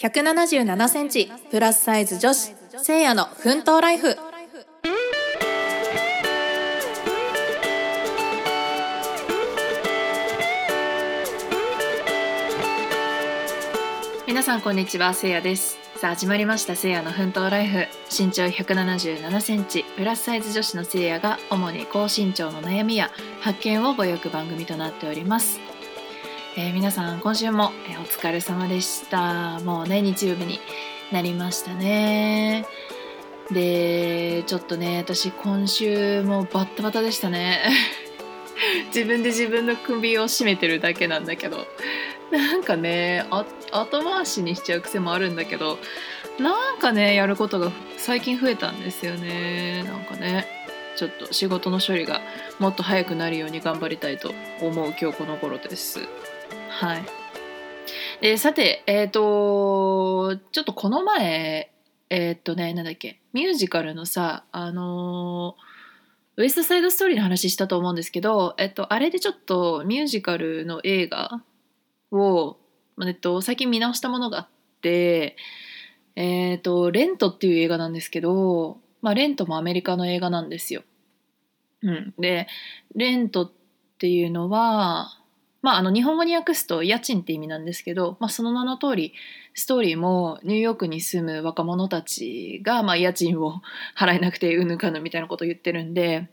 177センチプラスサイズ女子せいやの奮闘ライフ。皆さんこんにちはせいやです。さあ始まりましたせいやの奮闘ライフ。身長177センチプラスサイズ女子のせいやが主に高身長の悩みや発見をぼやく番組となっております。えー、皆さん今週も、え、お疲れ様でした。もうね日曜日になりましたね。でちょっとね私今週もバッタバタでしたね。自分で自分の首を絞めてるだけなんだけど。なんかね後回しにしちゃう癖もあるんだけど。なんかねやることが最近増えたんですよね。なんかね。ちょっと仕事の処理がもっと早くなるように頑張りたいと思う今日この頃ですはい。で、さて、えっ、ー、と、ちょっとこの前、えっ、ー、とね、なんだっけ、ミュージカルのさ、あのウエストサイドストーリーの話したと思うんですけど、えっと、あれでちょっとミュージカルの映画を、えっと、最近見直したものがあって、えっと、レントっていう映画なんですけど、まあ、レントもアメリカの映画なんですよ。うん。で、レントっていうのは、まあ、あの日本語に訳すと家賃って意味なんですけど、まあ、その名の通りストーリーもニューヨークに住む若者たちが、まあ、家賃を 払えなくてうぬかぬみたいなことを言ってるんで、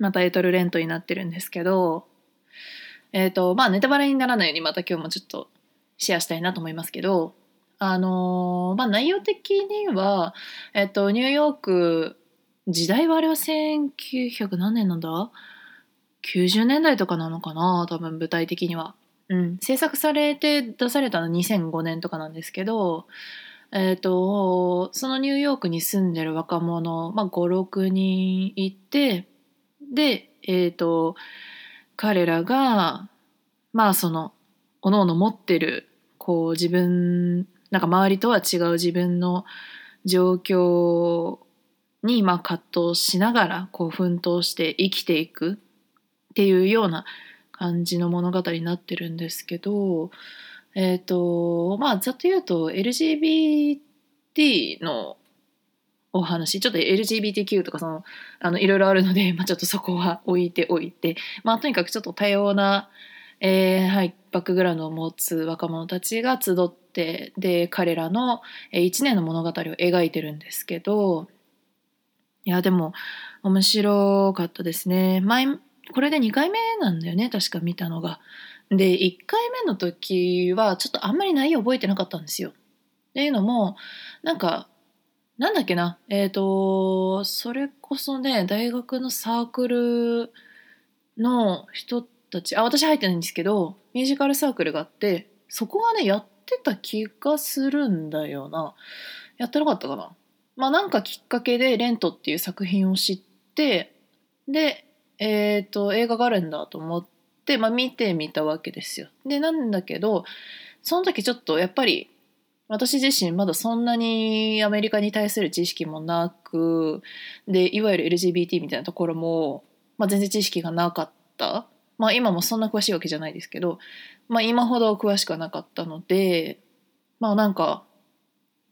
まあ、タイトルレントになってるんですけど、え、ー、とまあネタバレにならないようにまた今日もちょっとシェアしたいなと思いますけどあの、まあ内容的には、えっ、とニューヨーク時代はあれは1900何年なんだ？90年代とかなのかな？多分舞台的には。うん、制作されて出されたのは2005年とかなんですけど、えーと、そのニューヨークに住んでる若者、まあ、56人いてで、えーと、彼らがまあそのおのおの持ってるこう自分なんか周りとは違う自分の状況にまあ葛藤しながらこう奮闘して生きていくっていうような感じの物語になってるんですけど、えっ、ー、と、まあ、ざっと言うと LGBT のお話、ちょっと LGBTQ とかその、あの、いろいろあるので、まあ、ちょっとそこは置いておいて、まあ、とにかくちょっと多様な、えー、はい、バックグラウンドを持つ若者たちが集って、で、彼らの1年の物語を描いてるんですけど、いや、でも、面白かったですね。前、これで2回目なんだよね確か見たのが。で1回目の時はちょっとあんまり内容覚えてなかったんですよ。っていうのもなんかなんだっけなえっ、ー、とそれこそね大学のサークルの人たちあ私入ってないんですけどミュージカルサークルがあってそこがねやってた気がするんだよなやってなかったかなまあなんかきっかけで「レント」っていう作品を知ってでえっ、ー、と映画があるんだと思って、まあ、見てみたわけですよ。でなんだけどその時ちょっとやっぱり私自身まだそんなにアメリカに対する知識もなくでいわゆる LGBT みたいなところも、まあ、全然知識がなかったまあ今もそんな詳しいわけじゃないですけど、まあ、今ほど詳しくはなかったのでまあなんか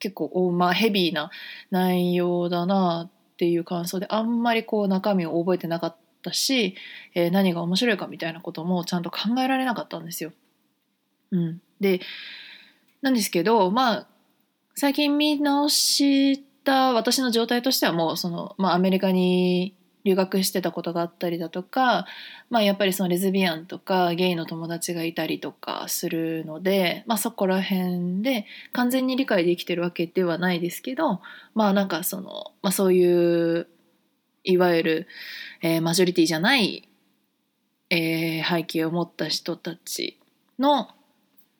結構、まあ、ヘビーな内容だなっていう感想であんまりこう中身を覚えてなかったし、えー、何が面白いかみたいなこともちゃんと考えられなかったんですよ。うん、でなんですけどまあ最近見直した私の状態としてはもうその、まあ、アメリカに留学してたことがあったりだとか、まあ、やっぱりそのレズビアンとかゲイの友達がいたりとかするので、まあ、そこら辺で完全に理解できてるわけではないですけどまあなんかその、まあ、そういういわゆる、えー、マジョリティじゃない、えー、背景を持った人たちの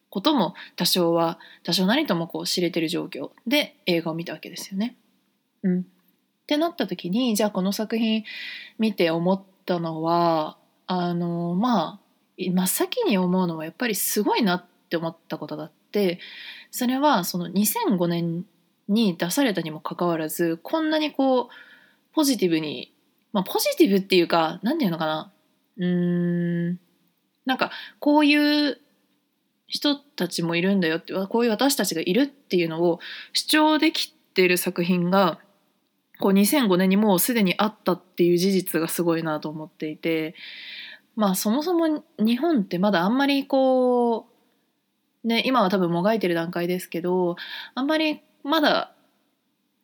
ことも多少は多少なりともこう知れてる状況で映画を見たわけですよね。うん、ってなった時にじゃあこの作品見て思ったのはあのまあ真っ先に思うのはやっぱりすごいなって思ったことがあってそれはその2005年に出されたにもかかわらずこんなにこうポジティブに、まあ、ポジティブっていうか、なんていうのかな。うーん、なんか、こういう人たちもいるんだよってこういう私たちがいるっていうのを主張できてる作品がこう2005年にもうすでにあったっていう事実がすごいなと思っていてまあそもそも日本ってまだあんまりこうね今は多分もがいてる段階ですけどあんまりまだ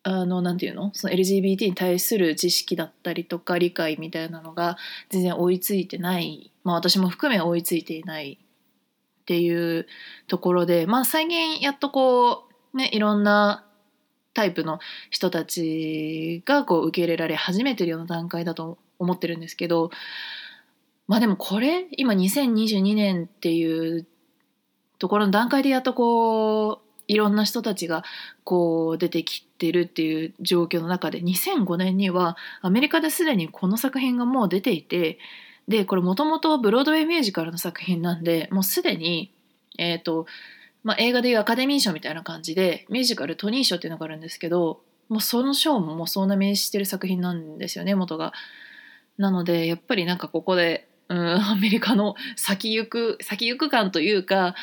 あのなんていうの？その LGBT に対する知識だったりとか理解みたいなのが全然追いついてないまあ私も含め追いついていないっていうところでまあ最近やっとこうねいろんなタイプの人たちがこう受け入れられ始めてるような段階だと思ってるんですけどまあでもこれ今2022年っていうところの段階でやっとこういろんな人たちがこう出てきてるっていう状況の中で2005年にはアメリカですでにこの作品がもう出ていてでこれもともとブロードウェイミュージカルの作品なんでもうすでに、えーとまあ、映画でいうアカデミー賞みたいな感じでミュージカルトニー賞っていうのがあるんですけどもうその賞ももう総なめしてる作品なんですよね元が。なのでやっぱりなんかここで、うん、アメリカの先行く先行く感というか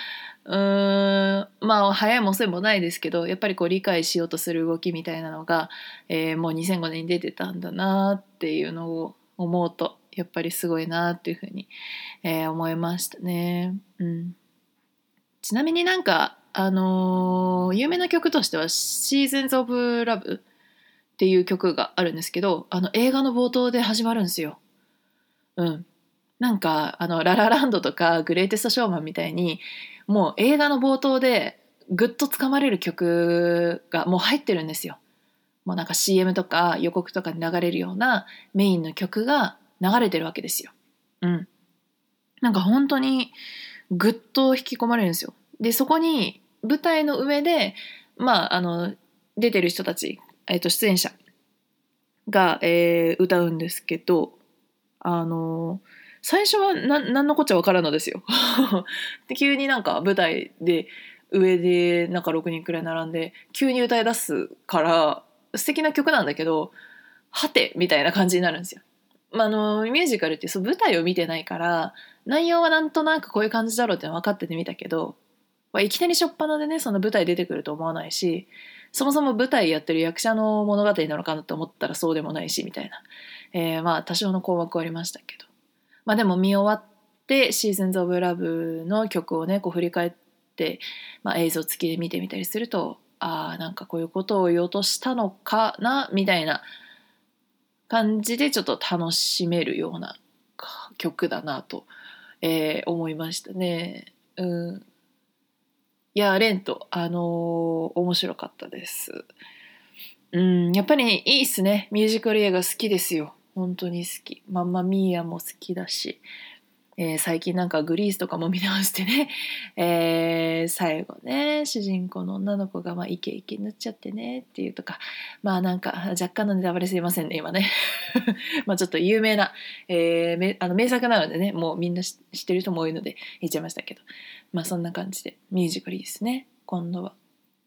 うんまあ早いも遅いもないですけどやっぱりこう理解しようとする動きみたいなのが、えー、もう2005年に出てたんだなっていうのを思うとやっぱりすごいなっていうふうに、えー、思いましたね。うん、ちなみになんかあのー、有名な曲としては「Seasons of Love」っていう曲があるんですけどあの映画の冒頭で始まるんですよ。うん、なんかあの「ララランド」とか「グレイテスト・ショーマン」みたいにもう映画の冒頭でぐっとつかまれる曲がもう入ってるんですよ。もうなんか CM とか予告とかに流れるようなメインの曲が流れてるわけですよ。うん。なんか本当にぐっと引き込まれるんですよ。でそこに舞台の上でまああの出てる人たち、えー、と出演者が、えー、歌うんですけどあの最初は何のこっちゃ分からんのですよ。で急になんか舞台で上でなんか6人くらい並んで急に歌い出すから素敵な曲なんだけどはてみたいな感じになるんですよ。あ、のミュージカルってそう舞台を見てないから内容はなんとなくこういう感じだろうって分かってて見たけど、まあ、いきなり初っ端でねその舞台出てくると思わないしそもそも舞台やってる役者の物語なのかなと思ったらそうでもないしみたいな、えー、まあ多少の困惑はありましたけど。まあでも見終わって「シーズンズ・オブ・ラブ」の曲をねこう振り返って、まあ、映像付きで見てみたりするとああなんかこういうことを言おうとしたのかなみたいな感じでちょっと楽しめるような曲だなと、えー、思いましたね。うん、いやレントあのー、面白かったです。うん、やっぱりいいっすね。ミュージカル映画好きですよ。本当に好きマンマミーアも好きだし、えー、最近なんかグリースとかも見直してね、えー、最後ね主人公の女の子がまあイケイケ塗っちゃってねっていうとか。まあなんか若干のネタバレすいませんね今ね。まあちょっと有名な、えー、あの名作なのでねもうみんな知ってる人も多いので言っちゃいましたけど。まあそんな感じでミュージカルいいですね。今度は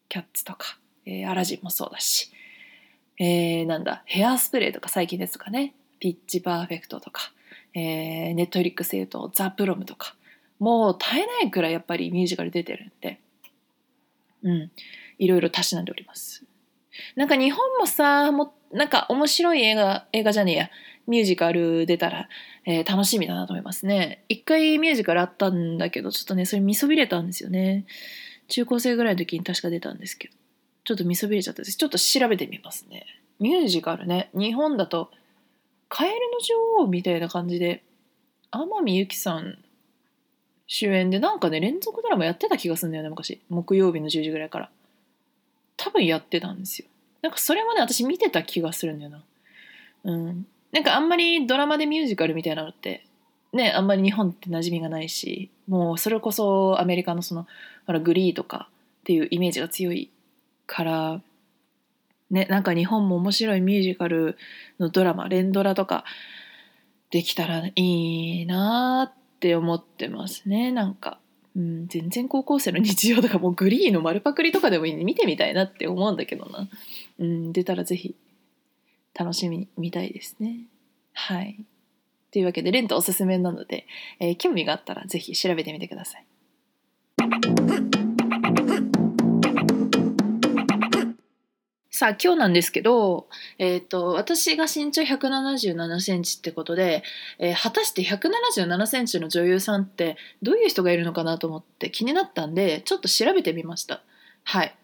キャッツとか、えー、アラジンもそうだし。えー、なんだヘアスプレーとか最近ですとかね。ピッチパーフェクトとか、えー、ネットフリックス製とザ・プロムとかもう絶えないくらいやっぱりミュージカル出てるんでうんいろいろたしなんでおりますなんか日本もさもなんか面白い映画映画じゃねえやミュージカル出たら、えー、楽しみだなと思いますね一回ミュージカルあったんだけどちょっとねそれ見そびれたんですよね中高生ぐらいの時に確か出たんですけどちょっと見そびれちゃったです。ちょっと調べてみますね。ミュージカルね。日本だと、カエルの女王みたいな感じで、天海祐希さん主演でなんかね、連続ドラマやってた気がするんだよね、昔。木曜日の10時ぐらいから。多分やってたんですよ。なんかそれもね、私見てた気がするんだよな。うん。なんかあんまりドラマでミュージカルみたいなのって、ね、あんまり日本って馴染みがないし、もうそれこそアメリカのその、ほら、グリーとかっていうイメージが強いからねなんか日本も面白いミュージカルのドラマ連ドラとかできたらいいなって思ってますね。なんか、うん、全然高校生の日常とかもうグリーの丸パクリとかでもいいんで見てみたいなって思うんだけどな、うん、出たらぜひ楽しみに見たいですね。はい。というわけでレントおすすめなので、えー、興味があったらぜひ調べてみてください。さあ今日なんですけど、えーと、私が身長1 7 7センチってことで、えー、果たして1 7 7センチの女優さんってどういう人がいるのかなと思って気になったんでちょっと調べてみました。はい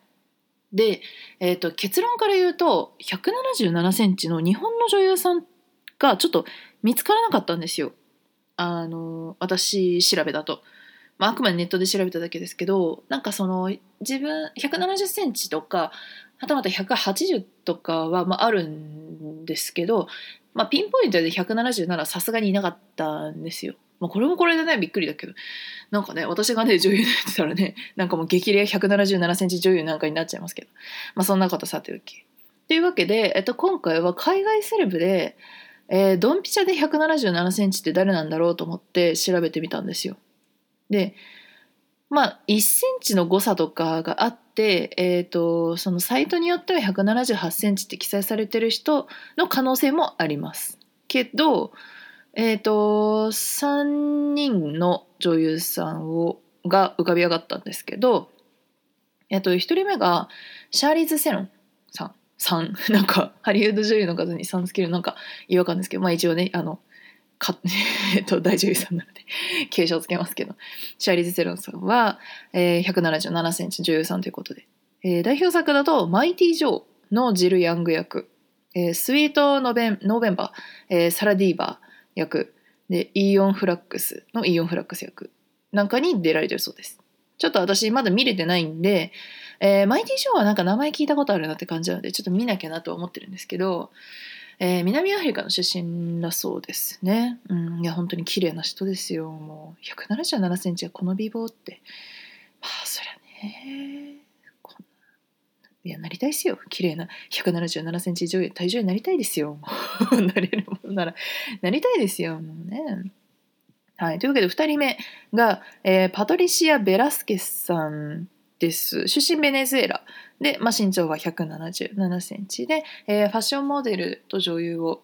で、えーと、結論から言うと1 7 7センチの日本の女優さんがちょっと見つからなかったんですよ。あの私調べだと。まあ、あくまでネットで調べただけですけどなんかその自分1 7 0センチとかはたまた180とかは、まあ、あるんですけど、まあ、ピンポイントで177さすがにいなかったんですよ。まあ、これもこれでねびっくりだけどなんかね私がね女優になってたらねなんかもう激レア1 7 7センチ女優なんかになっちゃいますけどまあそんなことさておき。というわけで、えっと、今回は海外セレブで、えー、ドンピシャで1 7 7センチって誰なんだろうと思って調べてみたんですよ。でまあ1センチの誤差とかがあって、えーと、そのサイトによっては178センチって記載されてる人の可能性もあります。けど、えーと、3人の女優さんをが浮かび上がったんですけど、えーと、1人目がシャーリーズ・セロンさん。さん なんかハリウッド女優の方にさんつけるなんか違和感ですけどまあ一応ねあのか えっと、大女優さんなので敬称つけますけどシャーリーズ・セロンさんは、えー、177センチ女優さんということで、えー、代表作だと「マイティ・ジョー」のジル・ヤング役「えー、スイートノベン・ノーベンバー」えー、サラ・ディーバー役。でイーオン・フラックスのイーオン・フラックス役。なんかに出られてるそうです。ちょっと私まだ見れてないんで、えー、マイティ・ジョーはなんか名前聞いたことあるなって感じなのでちょっと見なきゃなと思ってるんですけどえー、南アフリカの出身だそうですね。うん、いや、本当に綺麗な人ですよ。もう、177センチはこの美貌って。まあ、そりゃね。いや、なりたいですよ。綺麗な177センチ以上体重になりたいですよ。なれるものなら、なりたいですよ。もうね。はい。というわけで、2人目が、えー、パトリシア・ベラスケスさんです。出身ベネズエラ。で、まあ、身長は177センチで、えー、ファッションモデルと女優を、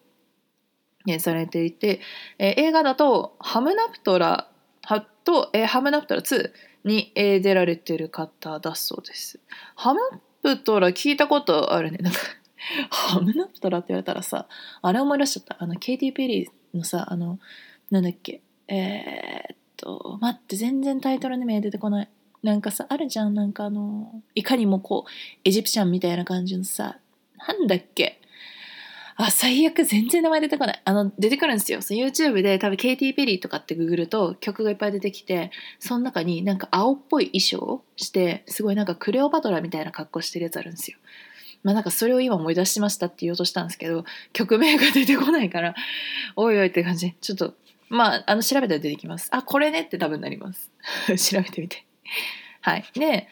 ね、されていて、えー、映画だとハムナプトラと、えー、ハムナプトラ2に、えー、出られてる方だそうです。ハムナプトラ聞いたことあるね。なんかハムナプトラって言われたらさ、あれ思い出しちゃった。あの、ケイティ・ペリーのさ、あの、なんだっけ、えー、っと、待って、全然タイトルの名出てこない。なんかさ、あるじゃん。なんかあの、いかにもこう、エジプシャンみたいな感じのさ、なんだっけ？あ、最悪全然名前出てこない。あの、出てくるんですよ。その YouTube で多分ケイティ・ペリーとかってググると曲がいっぱい出てきて、その中になんか青っぽい衣装をして、すごいなんかクレオパトラみたいな格好してるやつあるんですよ。まあなんかそれを今思い出しましたって言おうとしたんですけど、曲名が出てこないから、おいおいって感じ。ちょっと、まあ、あの、調べたら出てきます。あ、これねって多分なります。調べてみて。はい。で、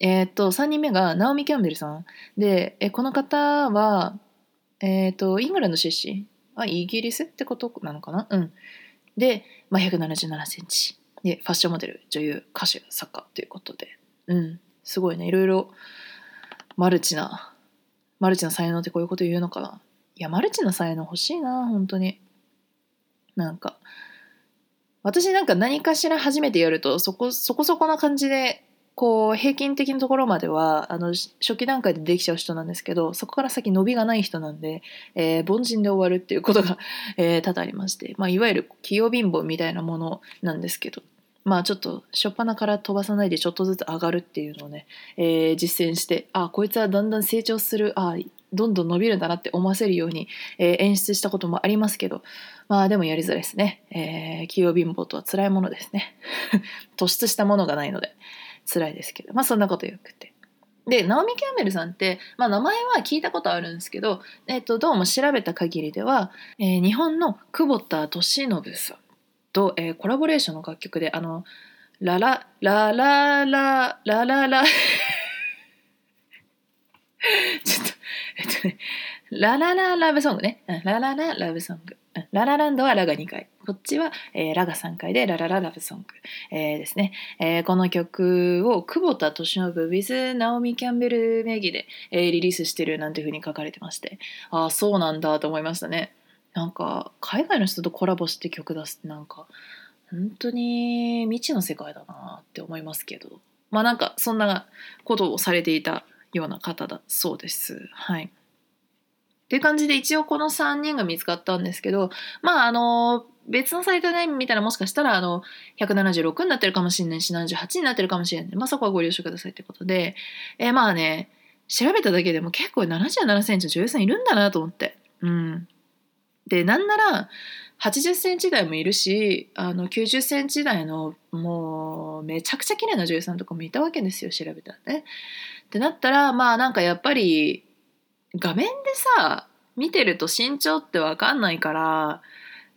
えー、っと、3人目がナオミ・キャンベルさん。で、えこの方は、えー、っと、イングランド出身あ、イギリスってことなのかな？うん。で、まあ、177センチ。で、ファッションモデル、女優、歌手、作家ということで。うん。すごいね。いろいろマルチな、マルチな才能ってこういうこと言うのかな？いや、マルチな才能欲しいな、本当に。なんか、私なんか何かしら初めてやるとそこそこそこな感じでこう平均的なところまではあの初期段階でできちゃう人なんですけどそこから先伸びがない人なんで、えー、凡人で終わるっていうことが、えー、多々ありまして、まあ、いわゆる器用貧乏みたいなものなんですけどまあちょっと初っ端から飛ばさないでちょっとずつ上がるっていうのをね、えー、実践してあこいつはだんだん成長するあどんどん伸びるんだなって思わせるように、えー、演出したこともありますけどまあでもやりづらいですね、えー、器用貧乏とは辛いものですね。突出したものがないので辛いですけど。まあそんなことよくて。で、ナオミ・キャンベルさんって、まあ、名前は聞いたことあるんですけど、えっと、どうも調べた限りでは、えー、日本の久保田利伸さんと、えー、コラボレーションの楽曲で、あの、ララ、ラララ、ラララ、えっとね、ララララブソングね。ララララブソング。ララランドはラが2回。こっちは、えー、ラが3回でララララブソング、えー、ですね、えー、この曲を久保田利伸 with ナオミ・キャンベル名義で、えー、リリースしてるなんていうふうに書かれてまして、ああ、そうなんだと思いましたね。なんか海外の人とコラボして曲出すってなんか本当に未知の世界だなって思いますけどまあなんかそんなことをされていたような方だそうです。はい。っていう感じで一応この3人が見つかったんですけどまああの別のサイトで見たらもしかしたらあの176になってるかもしれないし78になってるかもしれないまあそこはご了承くださいってことで、えー、まあね調べただけでも結構77センチの女優さんいるんだなと思ってうんでなんなら80センチ台もいるしあの90センチ台のもうめちゃくちゃ綺麗な女優さんとかもいたわけですよ調べたらね。ってなったらまあなんかやっぱり画面でさ見てると身長って分かんないから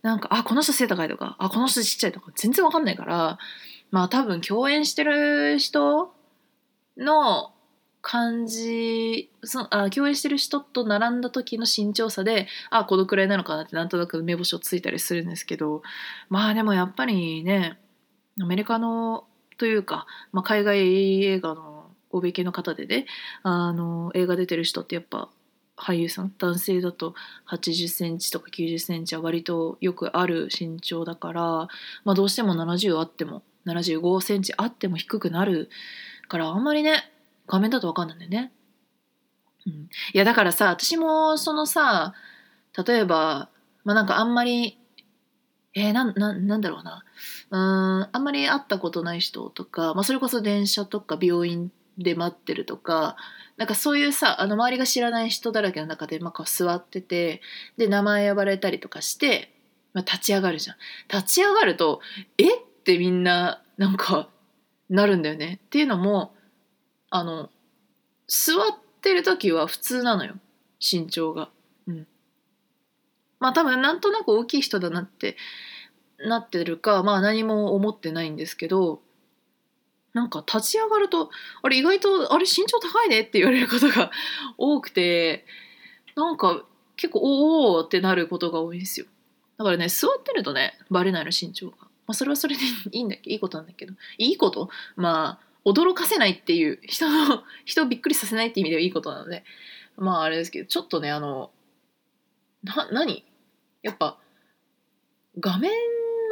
なんかあこの人背高いとかあこの人ちっちゃいとか全然分かんないからまあ多分共演してる人の感じそあ共演してる人と並んだ時の身長差であこのくらいなのかなってなんとなく目星をついたりするんですけどまあでもやっぱりねアメリカのというか、まあ、海外映画の欧米系の方でねあの映画出てる人ってやっぱ俳優さん男性だと80センチとか90センチは割とよくある身長だから、まあ、どうしても70あっても75センチあっても低くなるからあんまりね画面だと分かんないんだよね。うん、いやだからさ私もそのさ例えばまあなんかあんまりえー、なななんだろうな。うんあんまり会ったことない人とか、まあ、それこそ電車とか病院で待ってるとかなんかそういうさあの周りが知らない人だらけの中で、まあ、こう座っててで名前呼ばれたりとかして、まあ、立ち上がるじゃん。立ち上がるとえ？ってみんななんかなるんだよね。っていうのもあの座ってる時は普通なのよ。身長が。うん。まあ多分なんとなく大きい人だなってなってるかまあ何も思ってないんですけどなんか立ち上がるとあれ意外とあれ身長高いねって言われることが 多くてなんか結構おおってなることが多いんですよ。だからね座ってるとねバレないの身長が、まあ、それはそれでいいんだいいことなんだけど。いいこと？まあ驚かせないっていう人の 人をびっくりさせないっていう意味ではいいことなので。まああれですけどちょっとねあのな何？やっぱ画面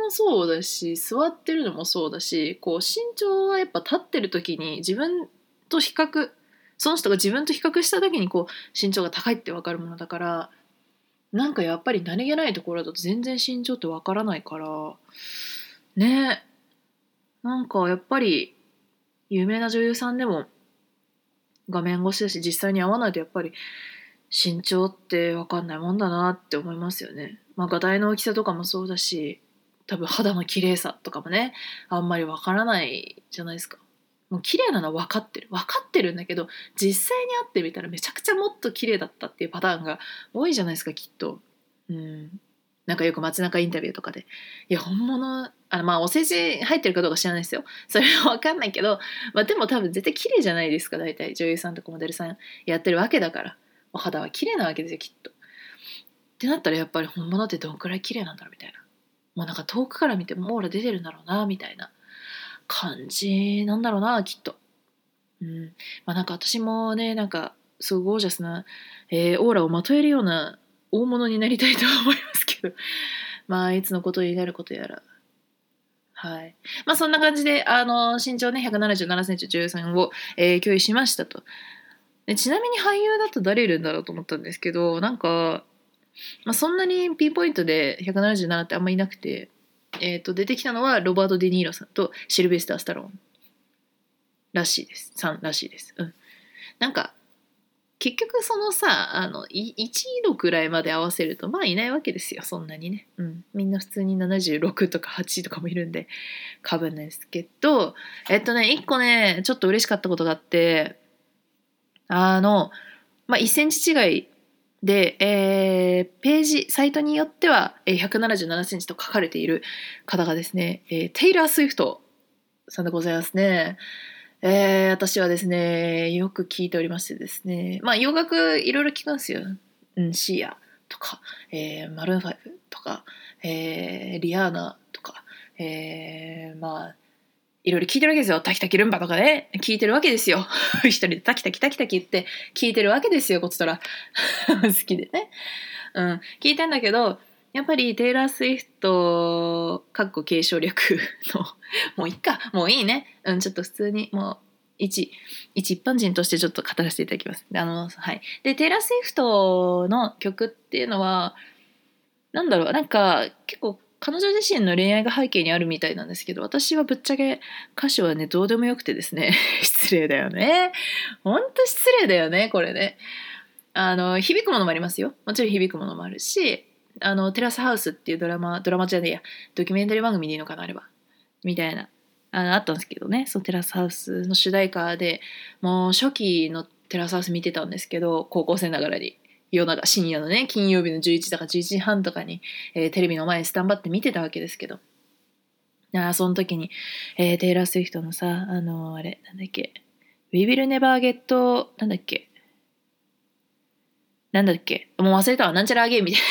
もそうだし座ってるのもそうだしこう身長はやっぱ立ってる時に自分と比較その人が自分と比較した時にこう身長が高いって分かるものだからなんかやっぱり何気ないところだと全然身長って分からないからねなんかやっぱり有名な女優さんでも画面越しだし実際に会わないとやっぱり身長って分かんないもんだなって思いますよね。まあ、画題の大きさとかもそうだし多分肌の綺麗さとかもねあんまりわからないじゃないですか。もう綺麗なの分かってる分かってるんだけど実際に会ってみたらめちゃくちゃもっと綺麗だったっていうパターンが多いじゃないですかきっと。うんなんかよく街中インタビューとかで「いや本物あまあお世辞入ってるかどうか知らないですよそれは分かんないけど、まあ、でも多分絶対綺麗じゃないですか大体女優さんとかモデルさんやってるわけだからお肌は綺麗なわけですよきっと。ってなったらやっぱり本物ってどんくらい綺麗なんだろうみたいな。もうなんか遠くから見てもオーラ出てるんだろうなみたいな感じなんだろうなきっと。うんまあ、なんか私もねなんかすごいゴージャスな、えー、オーラをまとえるような大物になりたいと思いますどまあいつのことになることやら。はい。まあそんな感じであの身長ね1 7 7センチ13を、えー、共有しましたと。でちなみに俳優だと誰いるんだろうと思ったんですけどなんかまあ、そんなにピンポイントで177ってあんまいなくて、えー、と出てきたのはロバート・デ・ニーロさんとシルベスター・スタローンらしいです。さんらしいです。うん、なんか結局そのさあの1度くらいまで合わせるとまあいないわけですよ。そんなにね、うん、みんな普通に76とか8とかもいるんでかぶんないですけど。えっとね1個ねちょっと嬉しかったことがあってあのまあ1センチ違いで、えー、ページ、サイトによっては、177センチと書かれている方がですね、えー、テイラー・スウィフトさんでございますね。えー、私はですね、よく聞いておりましてですね、まあ洋楽いろいろ聞くんですよ。うん、シーアとか、えー、マルーン5とか、えー、リアーナとか、えー、まあ、いろいろ聞いてるわけですよ。タキタキルンバとかね、聞いてるわけですよ。一人でタキタキタキタキって聞いてるわけですよ、こっちとら。好きでね。うん。聞いてんだけど、やっぱりテイラー・スウィフト、かっこ継承略の、もういっか、もういいね。うん、ちょっと普通に、もう一一一般人としてちょっと語らせていただきます。あのはい。でテイラー・スウィフトの曲っていうのはなんだろうなんか結構彼女自身の恋愛が背景にあるみたいなんですけど私はぶっちゃけ歌詞はねどうでもよくてですね 失礼だよね。ほんと失礼だよねこれね。あの響くものもありますよ。もちろん響くものもあるしあのテラスハウスっていうドラマドラマじゃねえや。ドキュメンタリー番組でいいのかなあればみたいな。あのあったんですけどね。そのテラスハウスの主題歌でもう初期のテラスハウス見てたんですけど高校生ながらに。夜中深夜のね金曜日の11時とか11時半とかに、えー、テレビの前にスタンバって見てたわけですけど。あその時に、えー、テイラー・スウィフトのさあのー、あれなんだっけ「We Will Never Get」なんだっけ。なんだっけ。もう忘れたわ。なんちゃらあげみたいな。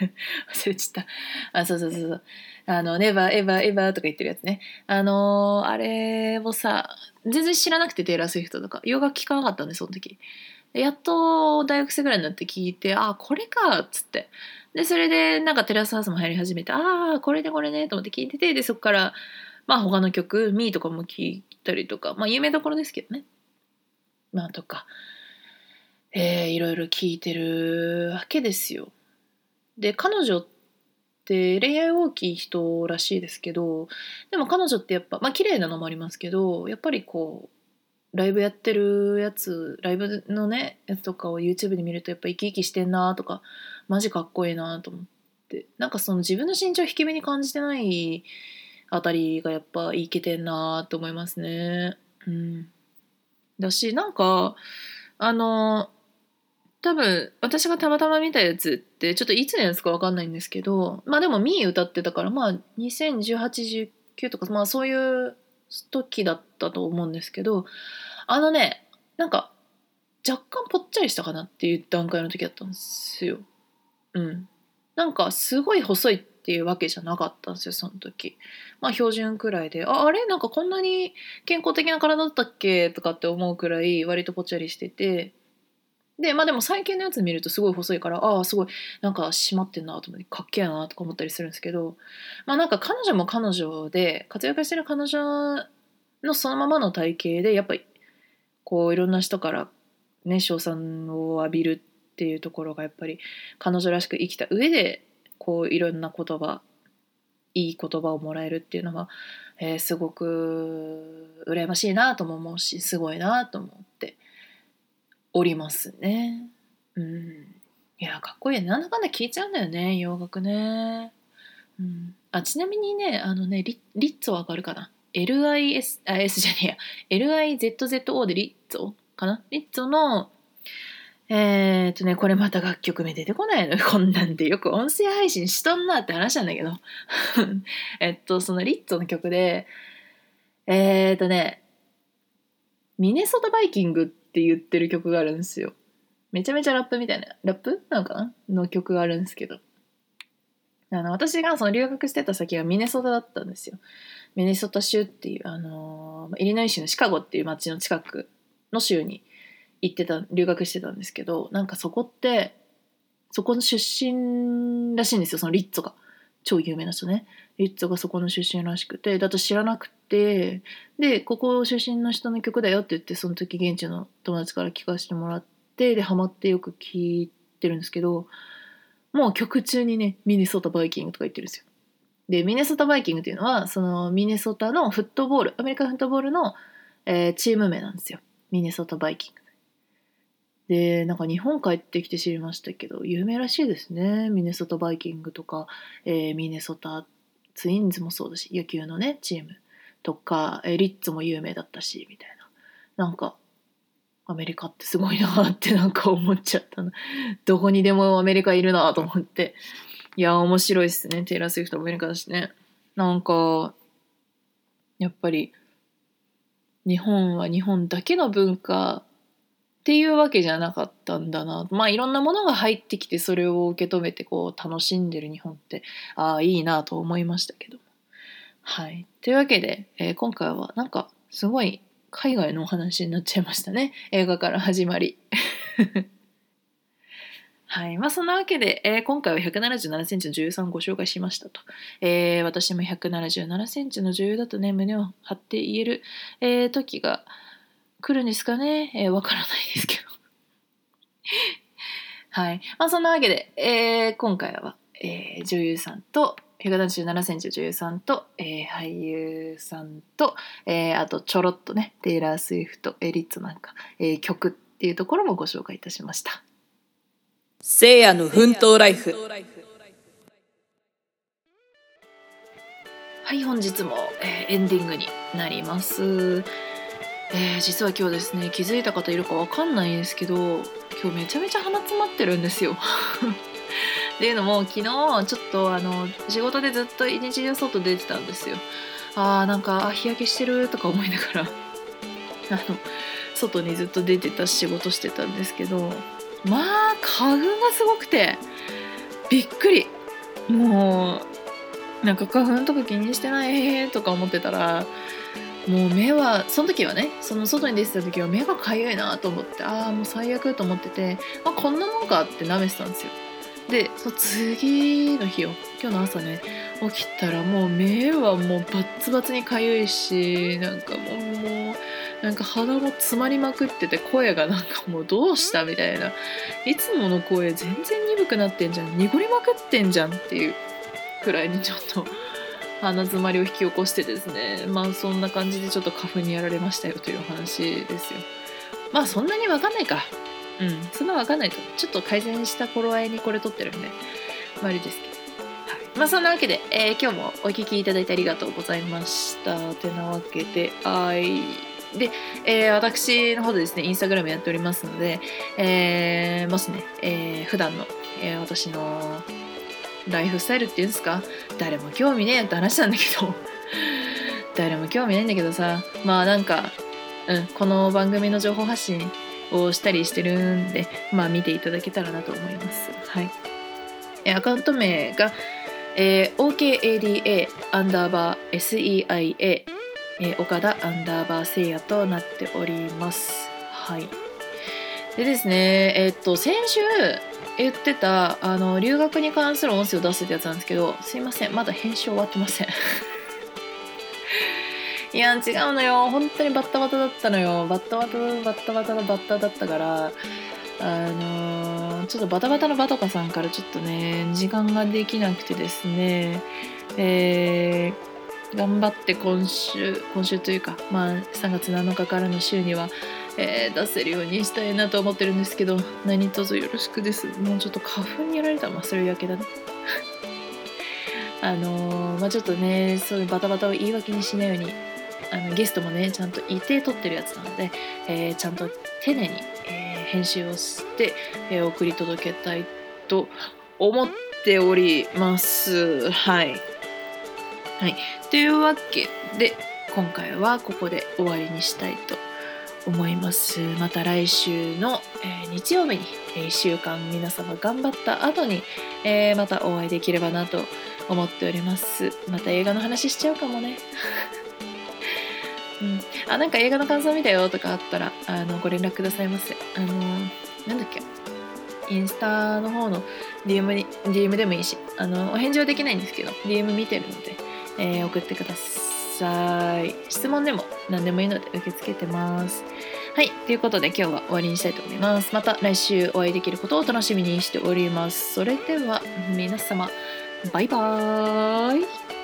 忘れちゃったあそうそうそうそうあの、ネバーエバーエバーとか言ってるやつね。あのー、あれをさ、全然知らなくてテイラー・スウィフトとか、洋楽聴かなかったんで、その時。やっと大学生ぐらいになって聞いて、あ、これかっつって。で、それでなんかテラスハウスも入り始めて、ああ、これでこれねと思って聞いてて、で、そこから、まあ他の曲、ミーとかも聞いたりとか、まあ有名どころですけどね。まあとか、えー、いろいろ聞いてるわけですよ。で、彼女って恋愛大きい人らしいですけど、でも彼女ってやっぱ、まあ綺麗なのもありますけど、やっぱりこう、ライブやってるやつライブのねやつとかを YouTube で見るとやっぱ生き生きしてんなとかマジかっこいいなと思ってなんかその自分の身長低めに感じてないあたりがやっぱいけてんなと思いますね。うん。だしなんかあの多分私がたまたま見たやつってちょっといつのやつか分かんないんですけどまあでもミー歌ってたからまあ201819とかまあそういう時だったと思うんですけどあのねなんか若干ぽっちゃりしたかなっていう段階の時だったんですよ。うん。なんかすごい細いっていうわけじゃなかったんですよその時。まあ標準くらいでああれ？なんかこんなに健康的な体だったっけ？とかって思うくらい割とぽっちゃりしててでまあでも最近のやつ見るとすごい細いからああすごいなんか締まってんなと思ってかっけえなとか思ったりするんですけどまあなんか彼女も彼女で活躍してる彼女のそのままの体型でやっぱりこういろんな人からね称賛を浴びるっていうところがやっぱり彼女らしく生きた上でこういろんな言葉いい言葉をもらえるっていうのは、えー、すごく羨ましいなとも思うしすごいなと思っておりますね。うん。いや、かっこいい。なんだかんだ聞いちゃうんだよね、洋楽ね。うん。あ、ちなみにね、あのね、リリッツォわかるかな ?LIS、あ、S じゃねえや。LIZZO でリッツォかな？リッツォの、えー、っとね、これまた楽曲名出てこないの。こんなんでよく音声配信しとんなって話なんだけど。えっと、そのリッツォの曲で、えー、っとね、ミネソタバイキングってって言ってる曲があるんですよ。めちゃめちゃラップみたいな、ラップなのかなの曲があるんですけど。あの私がその留学してた先がミネソタだったんですよ。ミネソタ州っていう、あのイリノイ州のシカゴっていう町の近くの州に行ってた、留学してたんですけど、なんかそこって、そこの出身らしいんですよ、そのリッツォが。超有名な人ね。リッツォがそこの出身らしくて、だと知らなくて、で、ここ出身の人の曲だよって言って、その時現地の友達から聴かせてもらって、で、ハマってよく聴いてるんですけど、もう曲中にね、ミネソタバイキングとか言ってるんですよ。で、ミネソタバイキングっていうのは、そのミネソタのフットボール、アメリカフットボールの、えー、チーム名なんですよ。ミネソタバイキング。で、なんか日本帰ってきて知りましたけど、有名らしいですね。ミネソタバイキングとか、えー、ミネソタツインズもそうだし、野球のね、チームとか、え、リッツも有名だったし、みたいな。なんか、アメリカってすごいなって なんか思っちゃったな。どこにでもアメリカいるなと思って。いや、面白いっすね。テイラー・スウィフトアメリカだしね。なんか、やっぱり、日本は日本だけの文化っていうわけじゃなかったんだなまあいろんなものが入ってきてそれを受け止めてこう楽しんでる日本ってああいいなと思いましたけどはい。というわけで、えー、今回はなんかすごい海外のお話になっちゃいましたね。映画から始まり。はい。まあ、そんなわけで、えー、今回は177センチの女優さんご紹介しましたと、えー、私も177センチの女優だとね胸を張って言える、えー、時が来るんですかね、えー、わからないですけど。はい。まあそんなわけで、えー、今回は、えー、女優さんと177センチの女優さんと、えー、俳優さんと、えー、あとちょろっとねテイラー・スウィフトエリッツなんか、えー、曲っていうところもご紹介いたしました。聖夜の奮闘ライフ。はい本日も、えー、エンディングになります、えー、実は今日ですね気づいた方いるかわかんないんですけど今日めちゃめちゃ鼻詰まってるんですよっていうのも昨日ちょっとあの仕事でずっと一日中外出てたんですよ。あーなんか日焼けしてるとか思いながら あの外にずっと出てた仕事してたんですけどまあ花粉がすごくてびっくり。もうなんか花粉とか気にしてないとか思ってたらもう目はその時はねその外に出てた時は目がかゆいなと思ってああもう最悪と思っててあこんなもんかって舐めてたんですよ。でその次の日を今日の朝ね起きたらもう目はもうバッツバツにかゆいしなんかもうもうなんか鼻も詰まりまくってて声がなんかもうどうしたみたいな。いつもの声全然鈍くなってんじゃん。濁りまくってんじゃんっていうくらいにちょっと鼻詰まりを引き起こしてですね。まあそんな感じでちょっと花粉にやられましたよというお話ですよ。まあそんなにわかんないか。うん。そんなわかんないとちょっと改善した頃合いにこれ撮ってるんでまああれですけど。まあそんなわけで、えー、今日もお聴きいただいてありがとうございました。てなわけで、はい。で、えー、私の方でですね、インスタグラムやっておりますので、えー、もしね、えー、普段の、えー、私のライフスタイルっていうんですか、誰も興味ねえって話なんだけど、誰も興味ないんだけどさ、まあなんか、うん、この番組の情報発信をしたりしてるんで、まあ見ていただけたらなと思います。はい。アカウント名が、えー、OKADA アンダーバー SEIA えー、岡田アンダーバー聖夜となっております。はい。でですね、えー、っと、先週言ってた、あの、留学に関する音声を出すってやつなんですけど、すいません、まだ編集終わってません。いや、違うのよ。本当にバッタバタだったのよ。バッタバタ、バッタバタのバッタだったから、あのー、ちょっとバタバタのバトカさんからちょっとね、時間ができなくてですね、えー、頑張って今週今週というか、まあ、3月7日からの週には、えー、出せるようにしたいなと思ってるんですけど何卒よろしくですもうちょっと花粉にやられたらまあそれだけだね あのー、まあちょっとねそういうバタバタを言い訳にしないようにあのゲストもねちゃんといて撮ってるやつなので、えー、ちゃんと丁寧に、えー、編集をして、え送り届けたいと思っておりますはいはい。というわけで、今回はここで終わりにしたいと思います。また来週の、えー、日曜日に、えー、1週間皆様頑張った後に、えー、またお会いできればなと思っております。また映画の話しちゃうかもね。あ、なんか映画の感想見たよとかあったら、あの、ご連絡くださいませ。あのなんだっけ。インスタの方の DM に、DM でもいいし、あの、お返事はできないんですけど、DM 見てるので、えー、送ってください。質問でも何でもいいので受け付けてます。はい。ということで今日は終わりにしたいと思います。また来週お会いできることを楽しみにしております。それでは皆様、バイバーイ。